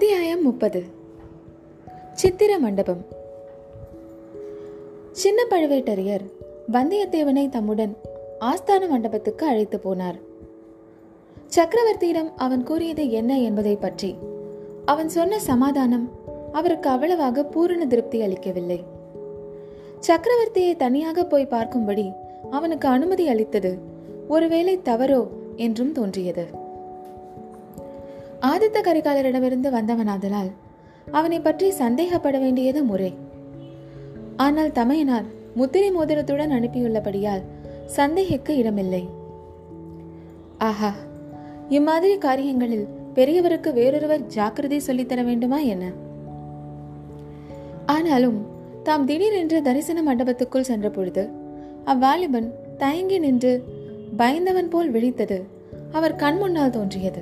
அத்தியாயம் முப்பது. சித்திர மண்டபம். சின்ன பழுவேட்டரையர் வந்தியத்தேவனை தம்முடன் ஆஸ்தான மண்டபத்துக்கு அழைத்து போனார். சக்கரவர்த்தியிடம் அவன் கூறியது என்ன என்பதை பற்றி அவன் சொன்ன சமாதானம் அவருக்கு அவ்வளவாக பூரண திருப்தி அளிக்கவில்லை. சக்கரவர்த்தியை தனியாக போய் பார்க்கும்படி அவனுக்கு அனுமதி அளித்தது ஒருவேளை தவறோ என்றும் தோன்றியது. ஆதித்த கரிகாலரிடமிருந்து வந்தவனாதலால் அவனை பற்றி சந்தேகப்பட வேண்டியது முறை ஆனால் தமையனார் முத்திரை மோதிரத்துடன் அனுப்பியுள்ளபடியால் சந்தேகிக்க இடமில்லை. ஆஹா இம்மாதிரி காரியங்களில் பெரியவருக்கு வேறொருவர் ஜாக்கிரதை சொல்லித்தர வேண்டுமா என்ன? ஆனாலும் தாம் திடீரென்று தரிசன மண்டபத்துக்குள் சென்ற பொழுது அவ்வாலிபன் தயங்கி நின்று பயந்தவன் போல் விழித்தது அவர் கண் முன்னால் தோன்றியது.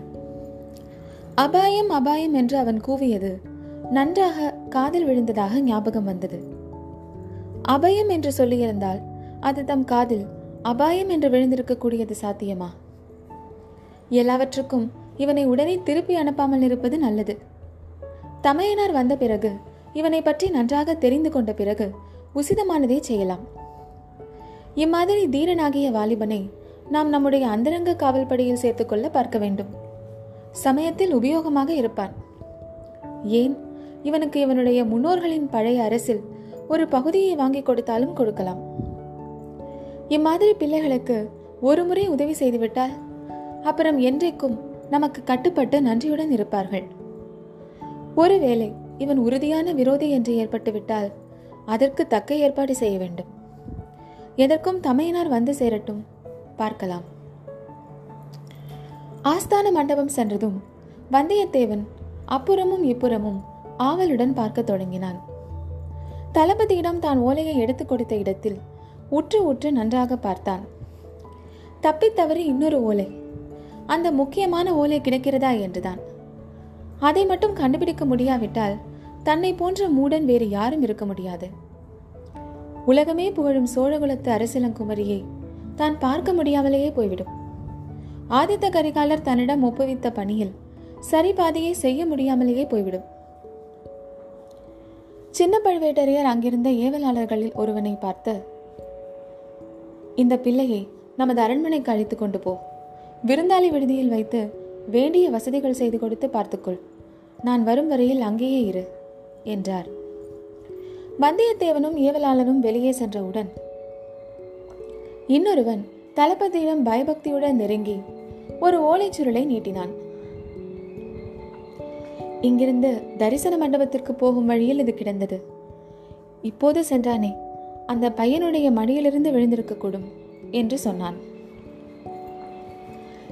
அபாயம் அபாயம் என்று அவன் கூவியது. நன்றாக காதில் விழுந்ததாக ஞாபகம் வந்தது. அபயம் என்று சொல்லியிருந்தால் அது தம் காதில் அபாயம் என்று விழுந்திருக்கக்கூடியது சாத்தியமா? எல்லாவற்றுக்கும் இவனை உடனே திருப்பி அனுப்பாமல் இருப்பது நல்லது. தமையனார் வந்த பிறகு இவனை பற்றி நன்றாக தெரிந்து கொண்ட பிறகு உசிதமானதே செய்யலாம். இம்மாதிரி தீரனாகிய வாலிபனை நாம் நம்முடைய அந்தரங்க காவல்படியில் சேர்த்துக்கொள்ள பார்க்க வேண்டும். சமயத்தில் உபயோகமாக இருப்பான். ஏன்? இவனுக்கு இவனுடைய முன்னோர்களின் பழைய அரசில் ஒரு பகுதியை வாங்கி கொடுத்தாலும் கொடுக்கலாம். இம்மாதிரி பிள்ளைகளுக்கு ஒரு முறை உதவி செய்துவிட்டால் அப்புறம் என்றைக்கும் நமக்கு கட்டுப்பட்டு நன்றியுடன் இருப்பார்கள். ஒருவேளை இவன் உறுதியான விரோதி என்று ஏற்பட்டுவிட்டால் அதற்கு தக்க ஏற்பாடு செய்ய வேண்டும். எதற்கும் தமையனார் வந்து சேரட்டும். பார்க்கலாம். ஆஸ்தான மண்டபம் சென்றதும் வந்தியத்தேவன் அப்புறமும் இப்புறமும் ஆவலுடன் பார்க்க தொடங்கினான். தளபதியிடம் தான் ஓலையை எடுத்துக் கொடுத்த இடத்தில் உற்று உற்று நன்றாக பார்த்தான். தப்பித்தவறி இன்னொரு ஓலை. அந்த முக்கியமான ஓலை கிடைக்கிறதா என்றுதான். அதை மட்டும் கண்டுபிடிக்க முடியாவிட்டால் தன்னை போன்ற மூடன் வேறு யாரும் இருக்க முடியாது. உலகமே புகழும் சோழகுலத்து அரசிலங்குமரியை தான் பார்க்க முடியாமலேயே போய்விடும். ஆதித்த கரிகாலர் தன்னிடம் ஒப்புவித்த பணியில் சரி பாதையை செய்ய முடியாமலேயே போய்விடும். சின்ன பழுவேட்டரையர் அங்கிருந்த ஏவலாளர்களில் ஒருவனை பார்த்து இந்த பிள்ளையை நமது அரண்மனைக்கு அழைத்து கொண்டு போ. விருந்தாளி விடுதியில் வைத்து வேண்டிய வசதிகள் செய்து கொடுத்து பார்த்துக்கொள். நான் வரும் வரையில் அங்கேயே இரு என்றார். வந்தியத்தேவனும் ஏவலாளனும் வெளியே சென்றவுடன் இன்னொருவன் தளபதியிடம் பயபக்தியுடன் நெருங்கி ஒரு ஓலைச்சுருளை நீட்டினான். இங்கிருந்து தரிசன மண்டபத்திற்கு போகும் வழியில் இது கிடந்தது. இப்போது சென்றானே அந்த பையனுடைய மடியிலிருந்து விழுந்திருக்கக்கூடும் என்று சொன்னான்.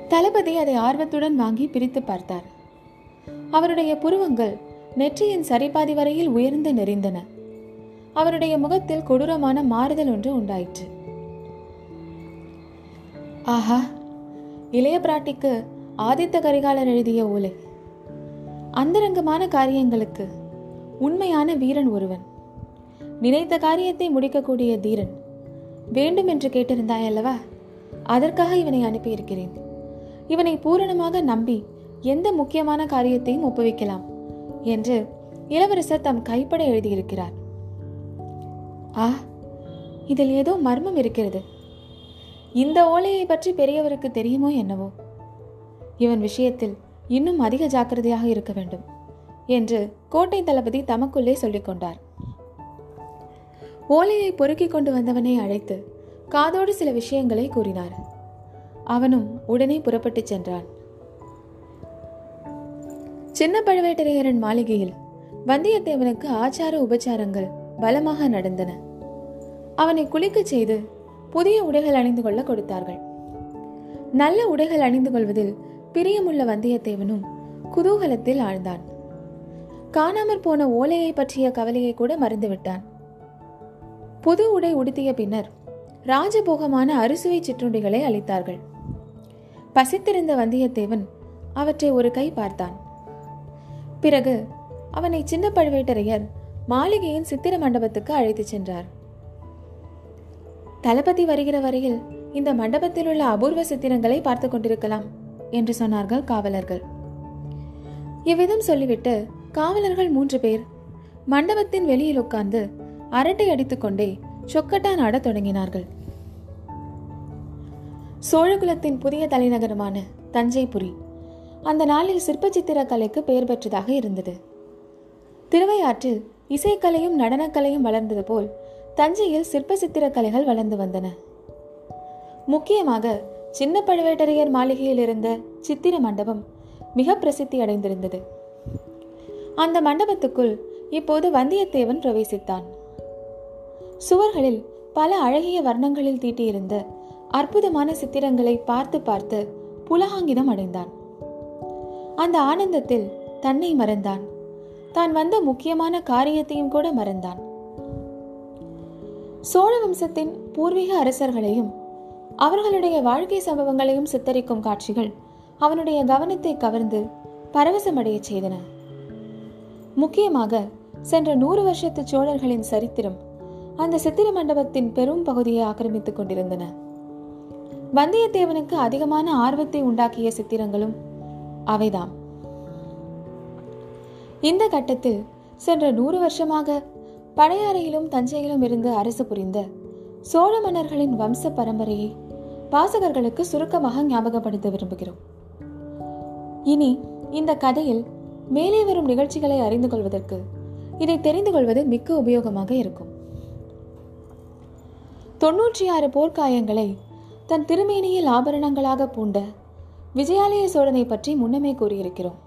தளபதி அதை ஆர்வத்துடன் வாங்கி பிரித்து பார்த்தார். அவருடைய புருவங்கள் நெற்றியின் சரிபாதி வரையில் உயர்ந்து நெறிந்தன அவருடைய முகத்தில் கொடூரமான மாறுதல் ஒன்று உண்டாயிற்று. ஆஹா இளைய பிராட்டிக்கு ஆதித்த கரிகாலர் எழுதிய ஓலை. அந்தரங்கமான காரியங்களுக்கு உண்மையான வீரன் ஒருவன். நினைத்த காரியத்தை முடிக்கக்கூடிய தீரன் வேண்டும் என்று கேட்டிருந்தாய் அல்லவா அதற்காக இவனை அனுப்பியிருக்கிறேன். இவனை பூரணமாக நம்பி எந்த முக்கியமான காரியத்தையும் ஒப்புவிக்கலாம் என்று இளவரசர் தம் கைப்பட எழுதியிருக்கிறார். ஆ இதில் ஏதோ மர்மம் இருக்கிறது. இந்த ஓலையை பற்றி பெரியவருக்கு தெரியுமோ என்னவோ? இவன் விஷயத்தில் இன்னும் அதிக ஜாக்கிரதையாக இருக்க வேண்டும் என்று கோட்டை தளபதி தமக்குள்ளே சொல்லிக் கொண்டார். ஓலையை பொறுக்கிக் கொண்டு வந்தவனை அழைத்து காதோடு சில விஷயங்களை கூறினார். அவனும் உடனே புறப்பட்டுச் சென்றான். சின்ன பழுவேட்டரையரன் மாளிகையில் வந்தியத்தேவனுக்கு ஆச்சார உபச்சாரங்கள் பலமாக நடந்தன. அவனை குளிக்கச் செய்து புதிய உடைகள் அணிந்து கொள்ள கொடுத்தார்கள். நல்ல உடைகள் அணிந்து கொள்வதில் பிரியமுள்ள வந்தியத்தேவனும் குதூகலத்தில் ஆழ்ந்தான். காணாமற் போன ஓலையை பற்றிய கவலையை கூட மறந்துவிட்டான் புது உடை உடுத்திய பின்னர் ராஜபோகமான அறுசுவை சிற்றுண்டிகளை அளித்தார்கள். பசித்திருந்த வந்தியத்தேவன் அவற்றை ஒரு கை பார்த்தான். பிறகு அவனை சின்ன பழுவேட்டரையர் மாளிகையின் சித்திர மண்டபத்துக்கு அழைத்துச் சென்றார். தளபதி வருகிற வரையில் இந்த மண்டபத்தில் உள்ள அபூர்வ சித்திரங்களை பார்த்து கொண்டிருக்கலாம் என்று சொன்னார்கள் காவலர்கள். இவ்விதம் சொல்லிவிட்டு காவலர்கள் மூன்று பேர் மண்டபத்தின் வெளியில் உட்கார்ந்து அரட்டை அடித்துக்கொண்டே சொக்கட்டா ஆடத் தொடங்கினார்கள். சோழகுலத்தின் புதிய தலைநகரமான தஞ்சைபுரி அந்த நாளில் சிற்ப சித்திர கலைக்கு பெயர் பெற்றதாக இருந்தது. திருவையாற்றில் இசைக்கலையும் நடனக்கலையும் வளர்ந்தது போல் தஞ்சையில் சிற்ப சித்திர கலைகள் வளர்ந்து வந்தன. முக்கியமாக சின்ன பழுவேட்டரையர் மாளிகையில் இருந்த சித்திர மண்டபம் மிக பிரசித்தி அடைந்திருந்தது. அந்த மண்டபத்துக்குள் இப்போது வந்தியத்தேவன் பிரவேசித்தான். சுவர்களில் பல அழகிய வர்ணங்களில் தீட்டியிருந்த அற்புதமான சித்திரங்களை பார்த்து பார்த்து புலகாங்கிதம் அடைந்தான். அந்த ஆனந்தத்தில் தன்னை மறந்தான். தான் வந்த முக்கியமான காரியத்தையும் கூட மறந்தான். சோழ வம்சத்தின் பூர்வீக அரசர்களையும் அவர்களுடைய வாழ்க்கை சம்பவங்களையும் சித்தரிக்கும் காட்சிகள் அவனுடைய கவனத்தை கவர்ந்து பரவசமடையச் செய்தன. முக்கியமாக சென்ற நூறு வருஷத்து சோழர்களின் சரித்திரம் அந்த சித்திர மண்டபத்தின் பெரும் பகுதியை ஆக்கிரமித்துக் கொண்டிருந்தன. வந்தியத்தேவனுக்கு அதிகமான ஆர்வத்தை உண்டாக்கிய சித்திரங்களும் அவைதாம். இந்த கட்டத்தில் சென்ற நூறு வருஷமாக பழையாறையிலும் தஞ்சையிலும் இருந்து அரசு புரிந்த சோழ மன்னர்களின் வம்ச பரம்பரையை வாசகர்களுக்கு சுருக்கமாக ஞாபகப்படுத்த விரும்புகிறோம். இனி இந்த கதையில் மேலே வரும் நிகழ்ச்சிகளை அறிந்து கொள்வதற்கு இதை தெரிந்து கொள்வது மிக்க உபயோகமாக இருக்கும். தொன்னூற்றி ஆறு போர்க்காயங்களை தன் திருமேனியில் ஆபரணங்களாக பூண்ட விஜயாலய சோழனை பற்றி முன்னமே கூறியிருக்கிறோம்.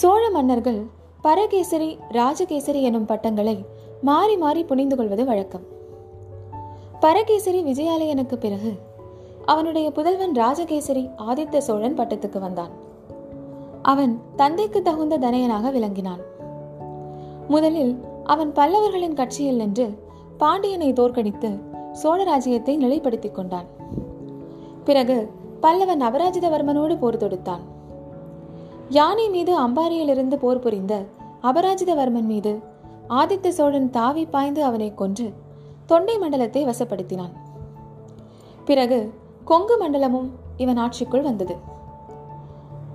சோழ மன்னர்கள் பரகேசரி ராஜகேசரி எனும் பட்டங்களை மாறி மாறி புனிந்து கொள்வது வழக்கம். பரகேசரி விஜயாலயனுக்கு பிறகு அவனுடைய புதல்வன் ராஜகேசரி ஆதித்த சோழன் பட்டத்துக்கு வந்தான். அவன் தந்தைக்கு தகுந்த தனையனாக விளங்கினான். முதலில் அவன் பல்லவர்களின் கட்சியில் நின்று பாண்டியனை தோற்கடித்து சோழ ராஜ்யத்தை நிலைப்படுத்திக் கொண்டான். பிறகு பல்லவன் அபராஜிதவர்மனோடு போர் தொடுத்தான். யானை மீது அம்பாரியிலிருந்து போர் புரிந்த அபராஜிதவர்மன் மீது ஆதித்த சோழன் தாவி பாய்ந்து அவனை கொன்று தொண்டை மண்டலத்தை வசப்படுத்தினான். பிறகு கொங்கு மண்டலமும் இவன் ஆட்சிக்குள் வந்தது.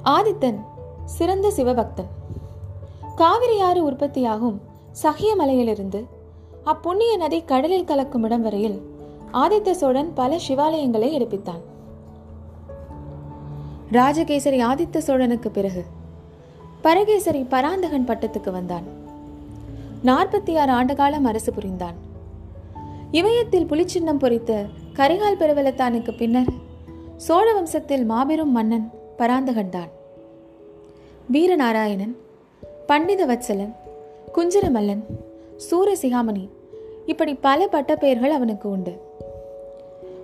ஆதித்தன் சிறந்த சிவபக்தன். காவிரி ஆறு உற்பத்தியாகும் சகிய மலையிலிருந்து அப்புண்ணிய நதி கடலில் கலக்கும் இடம் வரையில் ஆதித்த சோழன் பல சிவாலயங்களை எடுப்பித்தான். ராஜகேசரி ஆதித்த சோழனுக்கு பிறகு. பரகேசரி பராந்தகன் பட்டத்துக்கு வந்தான். நாற்பத்தி ஆறு ஆண்டு காலம் அரசு புரிந்தான். இமயத்தில் புலிச்சின்னம் பொறித்த கரிகால் பெருவலத்தானுக்கு பின்னர் சோழ வம்சத்தில் மாபெரும் மன்னன் பராந்தகன் தான். வீரநாராயணன் பண்டித வத்சலன் குஞ்சரமல்லன் சூரசிகாமணி இப்படி பல பட்டப்பெயர்கள் அவனுக்கு உண்டு.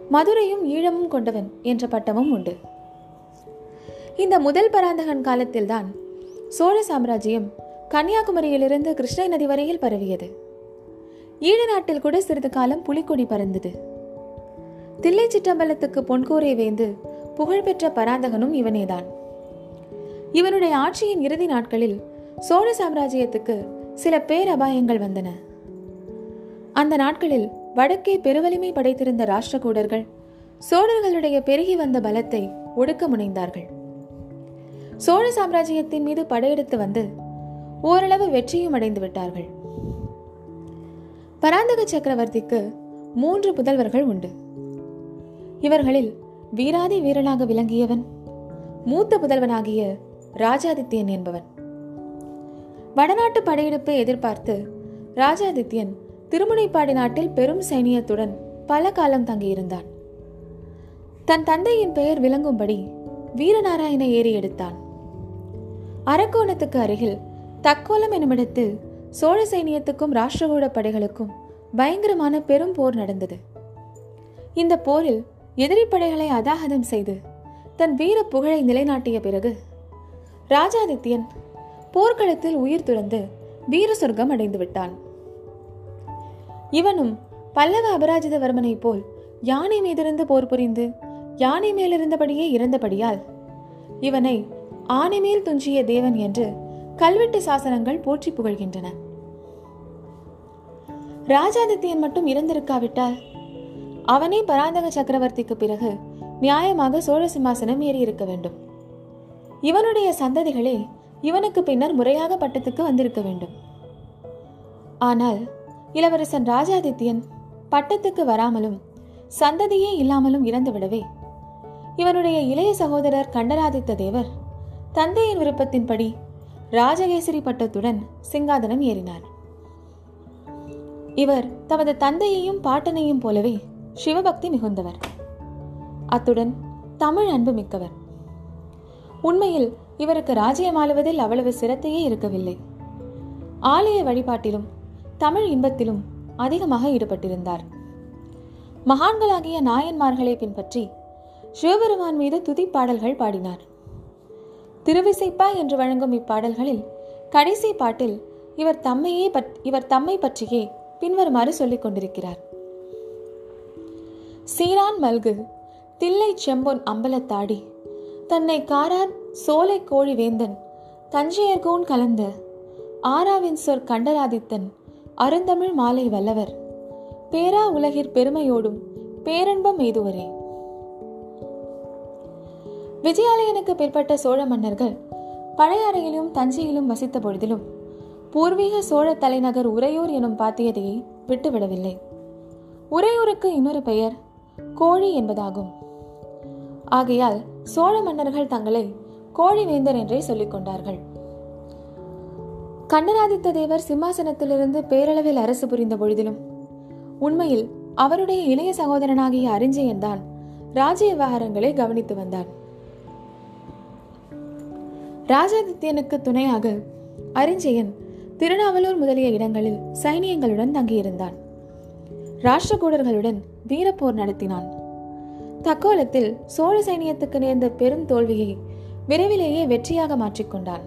மதுரையும் ஈழமும் கொண்டவன் என்ற பட்டமும் உண்டு. இந்த முதல் பராந்தகன் காலத்தில்தான் சோழ சாம்ராஜ்யம் கன்னியாகுமரியிலிருந்து கிருஷ்ணை நதி வரையில் பரவியது. ஈழ நாட்டில் கூட சிறிது காலம் புலிக்கொடி பறந்தது. தில்லை சிற்றம்பலத்துக்கு பொன்கூரை வேந்து புகழ்பெற்ற பராந்தகனும் இவனேதான். இவனுடைய ஆட்சியின் இறுதி நாட்களில் சோழ சாம்ராஜ்யத்துக்கு சில பேரபாயங்கள் வந்தன. அந்த நாட்களில் வடக்கே பெருவலிமை படைத்திருந்த ராஷ்டிரகூடர்கள் சோழர்களுடைய பெருகி வந்த பலத்தை ஒடுக்க முனைந்தார்கள். சோழ சாம்ராஜ்யத்தின் மீது படையெடுத்து வந்து ஓரளவு வெற்றியும் அடைந்து விட்டார்கள். பராந்தக சக்கரவர்த்திக்கு மூன்று புதல்வர்கள் உண்டு. இவர்களில் வீராதி வீரனாக விளங்கியவன் மூத்த புதல்வனாகிய ராஜாதித்யன் என்பவன். வடநாட்டு படையெடுப்பை எதிர்பார்த்து ராஜாதித்யன் திருமுனைப்பாடி நாட்டில் பெரும் சைனியத்துடன் பல காலம் தங்கியிருந்தான். தன் தந்தையின் பெயர் விளங்கும்படி வீரநாராயண ஏறி எடுத்தான். அரக்கோணத்துக்கு அருகில் தக்கோலம் என்னுமிடத்தில் சோழ சைனியத்துக்கும் ராஷ்டிரகூட படைகளுக்கும் பயங்கரமான பெரும் போர் நடந்தது. இந்த போரில் எதிரி படைகளை அதாகதம் செய்து தன் வீர புகழை நிலைநாட்டிய பிறகு ராஜாதித்யன் போர்க்களத்தில் உயிர் துறந்து வீர சொர்க்கம் அடைந்து விட்டான். இவனும் பல்லவ அபராஜிதவர்மனைப் போல் யானை மீதிருந்து போர் புரிந்து யானை மேலிருந்தபடியே இறந்தபடியால் இவனை ஆனைமேல் துஞ்சிய தேவன் என்று கல்வெட்டு சாசனங்கள் போற்றி புகழ்கின்றன. ராஜாதித்யன் மட்டும் இறந்திருக்காவிட்டால் அவனே பராந்தக சக்கரவர்த்திக்கு பிறகு நியாயமாக சோழ சிம்மாசனம் ஏறி இருக்க வேண்டும். இவனுடைய சந்ததிகளே இவனுக்கு பின்னர் முறையாக பட்டத்துக்கு வந்திருக்க வேண்டும். ஆனால் இளவரசன் ராஜாதித்யன் பட்டத்துக்கு வராமலும் சந்ததியே இல்லாமலும் இறந்துவிடவே இவனுடைய இளைய சகோதரர் கண்டராதித்த தேவர் தந்தையின் விருப்பத்தின்படி ராஜகேசரி பட்டத்துடன் சிங்காதனம் ஏறினார். இவர் தமது தந்தையையும் பாட்டனையும் போலவே சிவபக்தி மிகுந்தவர். அத்துடன் தமிழ் அன்பு மிக்கவர். உண்மையில் இவருக்கு ராஜ்யம் ஆளுவதில் அவ்வளவு சிரத்தையே இருக்கவில்லை. ஆலய வழிபாட்டிலும் தமிழ் இன்பத்திலும் அதிகமாக ஈடுபட்டிருந்தார். மகான்களாகிய நாயன்மார்களை பின்பற்றி சிவபெருமான் மீது துதிப்பாடல்கள் பாடினார். திருவிசைப்பா என்று வழங்கும் இப்பாடல்களில் கடைசி பாட்டில் இவர் தம்மையே இவர் தம்மை பற்றியே பின்வருமாறு சொல்லிக் கொண்டிருக்கிறார். சீரான் மல்கு தில்லை செம்பொன் அம்பலத்தாடி தன்னை காரார் சோலை கோழி வேந்தன் தஞ்சையர்கோன் கலந்த ஆராவின் சொற் கண்டராதித்தன் அருந்தமிழ் மாலை வல்லவர் பேரா உலகிற் பெருமையோடும் பேரன்பம் எய்துவரே. விஜயாலயனுக்கு பிற்பட்ட சோழ மன்னர்கள் பழையாறையிலும் தஞ்சையிலும் வசித்த பொழுதிலும் பூர்வீக சோழ தலைநகர் உறையூர் எனும் பாத்தியதையை விட்டுவிடவில்லை. உறையூருக்கு இன்னொரு பெயர் கோழி என்பதாகும். ஆகையால் சோழ மன்னர்கள் தங்களை கோழிவேந்தர் என்றே சொல்லிக் கொண்டார்கள். கண்ணராதித்த தேவர் சிம்மாசனத்திலிருந்து பேரளவில் அரசு புரிந்த பொழுதிலும் உண்மையில் அவருடைய இளைய சகோதரனாகிய அரிஞ்சயன் தான் ராஜ்ய விவகாரங்களை கவனித்து வந்தான். ராஜாதித்யனுக்கு துணையாக அரிஞ்சயன் திருநாவலூர் முதலிய இடங்களில் சைனியங்களுடன் தங்கியிருந்தான். ராஷ்டிரகூடர்களுடன் வீரப்போர் நடத்தினான். தக்கோலத்தில் சோழ சைனியத்துக்கு நேர்ந்த பெரும் தோல்வியை விரைவிலேயே வெற்றியாக மாற்றிக்கொண்டான்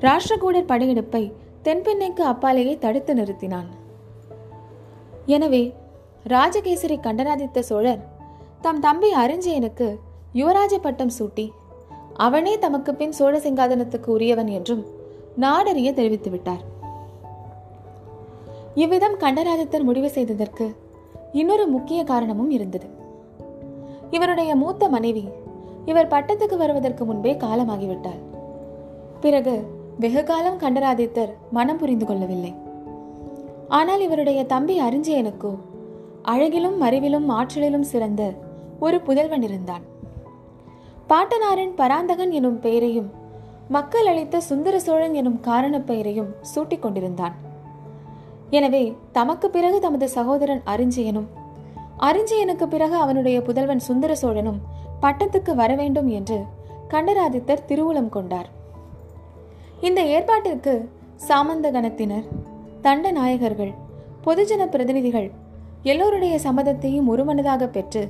ராஷ்டிரகூடர் படையெடுப்பை தென்பெண்ணைக்கு அப்பாலேயே தடுத்து நிறுத்தினான். எனவே ராஜகேசரி கண்டனாதித்த சோழர் தம் தம்பி அரிஞ்சயனுக்கு யுவராஜ பட்டம் சூட்டி அவனே தமக்கு பின் சோழ சிங்காதனத்துக்கு உரியவன் என்றும் நாடறிய தெரிவித்து விட்டார். இவ்விதம் கண்டராதித்தர் முடிவு செய்ததற்கு இன்னொரு முக்கிய காரணமும் இருந்தது. இவருடைய மூத்த மனைவி இவர் பட்டத்துக்கு வருவதற்கு முன்பே காலமாகிவிட்டார் பிறகு வெகு காலம் கண்டராதித்தர் மனம் புரிந்து கொள்ளவில்லை. ஆனால் இவருடைய தம்பி அரிஞ்சயனுக்கோ அழகிலும் அறிவிலும் ஆற்றலிலும் சிறந்த ஒரு புதல்வன் இருந்தான். பாட்டனாரின் பராந்தகன் எனும் பெயரையும் மக்கள் அளித்த சுந்தர சோழன் எனும் காரண பெயரையும் சூட்டிக் கொண்டிருந்தான். எனவே தமக்கு பிறகு தமது சகோதரன் அரிஞ்சியனும் அரிஞ்சயனுக்கு பிறகு அவனுடைய புதல்வன் சுந்தர சோழனும் பட்டத்துக்கு வர வேண்டும் என்று கண்டராதித்தர் திருவுளம் கொண்டார். இந்த ஏற்பாட்டிற்கு சாமந்த கணத்தினர் தண்ட நாயகர்கள் பொதுஜன பிரதிநிதிகள் எல்லோருடைய சம்மதத்தையும் ஒருமனதாக பெற்று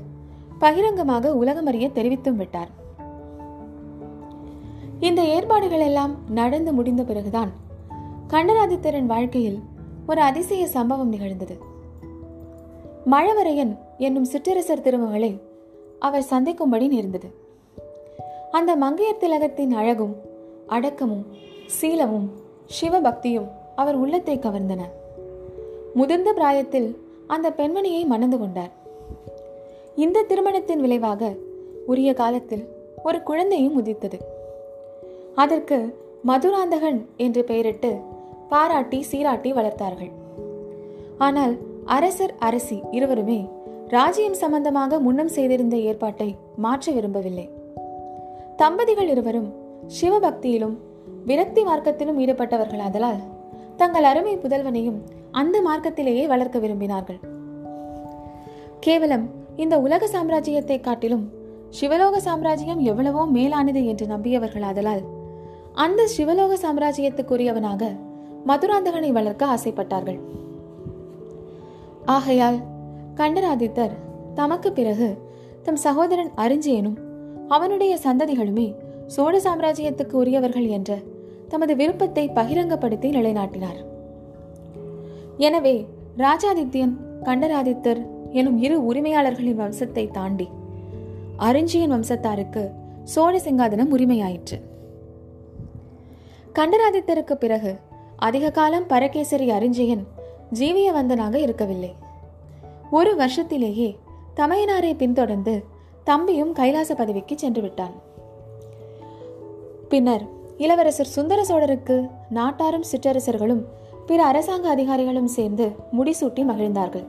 பகிரங்கமாக உலகமறிய தெரிவித்தும் விட்டார். இந்த ஏற்பாடுகள் எல்லாம் நடந்து முடிந்த பிறகுதான் கண்டராதித்தரின் வாழ்க்கையில் ஒரு அதிசய சம்பவம் நிகழ்ந்தது. மழவரையன் என்னும் சிற்றரசர் திருமகளை அவர் சந்திக்கும்படி நேர்ந்தது. அந்த மங்கையர் திலகத்தின் அழகும் அடக்கமும் சீலமும் சிவபக்தியும் அவர் உள்ளத்தை கவர்ந்தன. முதிர்ந்த பிராயத்தில் அந்த பெண்மணியை மணந்து கொண்டார். இந்த திருமணத்தின் விளைவாக உரிய காலத்தில் ஒரு குழந்தையும் உதித்தது. அதற்கு மதுராந்தகன் என்று பெயரிட்டு பாராட்டி சீராட்டி வளர்த்தார்கள். ஆனால் அரசர் அரசி இருவருமே ராஜ்யம் சம்பந்தமாக முன்னம் செய்திருந்த ஏற்பாட்டை மாற்ற விரும்பவில்லை. தம்பதிகள் இருவரும் சிவபக்தியிலும் விரக்தி மார்க்கத்திலும் ஈடுபட்டவர்களாதலால் தங்கள் அருமை புதல்வனையும் அந்த மார்க்கத்திலேயே வளர்க்க விரும்பினார்கள். கேவலம் இந்த உலக சாம்ராஜ்யத்தை காட்டிலும் சிவலோக சாம்ராஜ்யம் எவ்வளவோ மேலானது என்று நம்பியவர்களாதலால் அந்த சிவலோக சாம்ராஜ்யத்துக்குரியவனாக மதுராந்தகனை வளர்க்க ஆசைப்பட்டார்கள். ஆகையால் கண்டராதித்தர் தமக்கு பிறகு தம் சகோதரன் அரிஞ்சயனும் அவனுடைய சந்ததிகளுமே சோழ சாம்ராஜ்யத்துக்கு உரியவர்கள் என்ற தமது விருப்பத்தை பகிரங்கப்படுத்தி நிலைநாட்டினார். எனவே ராஜாதித்யன் கண்டராதித்தர் எனும் இரு உரிமையாளர்களின் வம்சத்தை தாண்டி அரிஞ்சியன் வம்சத்தாருக்கு சோழ சிங்காதனம் உரிமையாயிற்று. கண்டராதித்தருக்கு பிறகு அதிக காலம் பரகேசரி அரிஞ்சயன் ஜீவியவந்தனாக இருக்கவில்லை. ஒரு வருஷத்திலேயே தமையனாரை பின்தொடர்ந்து தம்பியும் கைலாச பதவிக்கு சென்று விட்டான் பின்னர் இளவரசர் சுந்தர சோழருக்கு நாட்டாரும் சிற்றரசர்களும் பிற அரசாங்க அதிகாரிகளும் சேர்ந்து முடிசூட்டி மகிழ்ந்தார்கள்.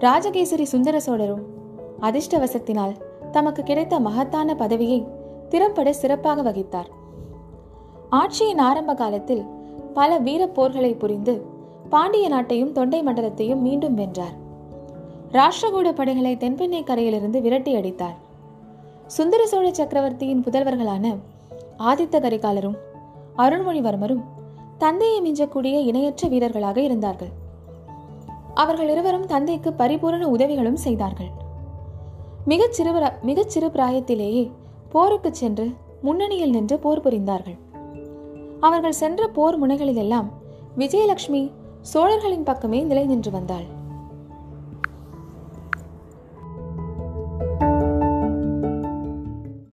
ராஜகேசரி சுந்தர சோழரும் அதிர்ஷ்டவசத்தினால் தமக்கு கிடைத்த மகத்தான பதவியை திறம்பட சிறப்பாக வகித்தார். ஆட்சியின் ஆரம்ப காலத்தில் பல வீரப் போர்களை புரிந்து பாண்டிய நாட்டையும் தொண்டை மண்டலத்தையும் மீண்டும் வென்றார். ராஷ்டிரகூட படைகளை தென்பெண்ணை கரையிலிருந்து விரட்டி அடித்தார். சுந்தர சோழ சக்கரவர்த்தியின் புதல்வர்களான ஆதித்த கரிகாலரும் அருண்மொழிவர்மரும் தந்தையை மிஞ்சக்கூடிய இணையற்ற வீரர்களாக இருந்தார்கள். அவர்கள் இருவரும் தந்தைக்கு பரிபூரண உதவிகளும் செய்தார்கள். மிகச் சிறு மிகச் சிறு பிராயத்திலேயே போருக்கு சென்று முன்னணியில் நின்று போர் புரிந்தார்கள். அவர்கள் சென்ற போர் முனைகளிலெல்லாம் விஜயலட்சுமி சோழர்களின் பக்கமே நிலை நின்று வந்தாள்.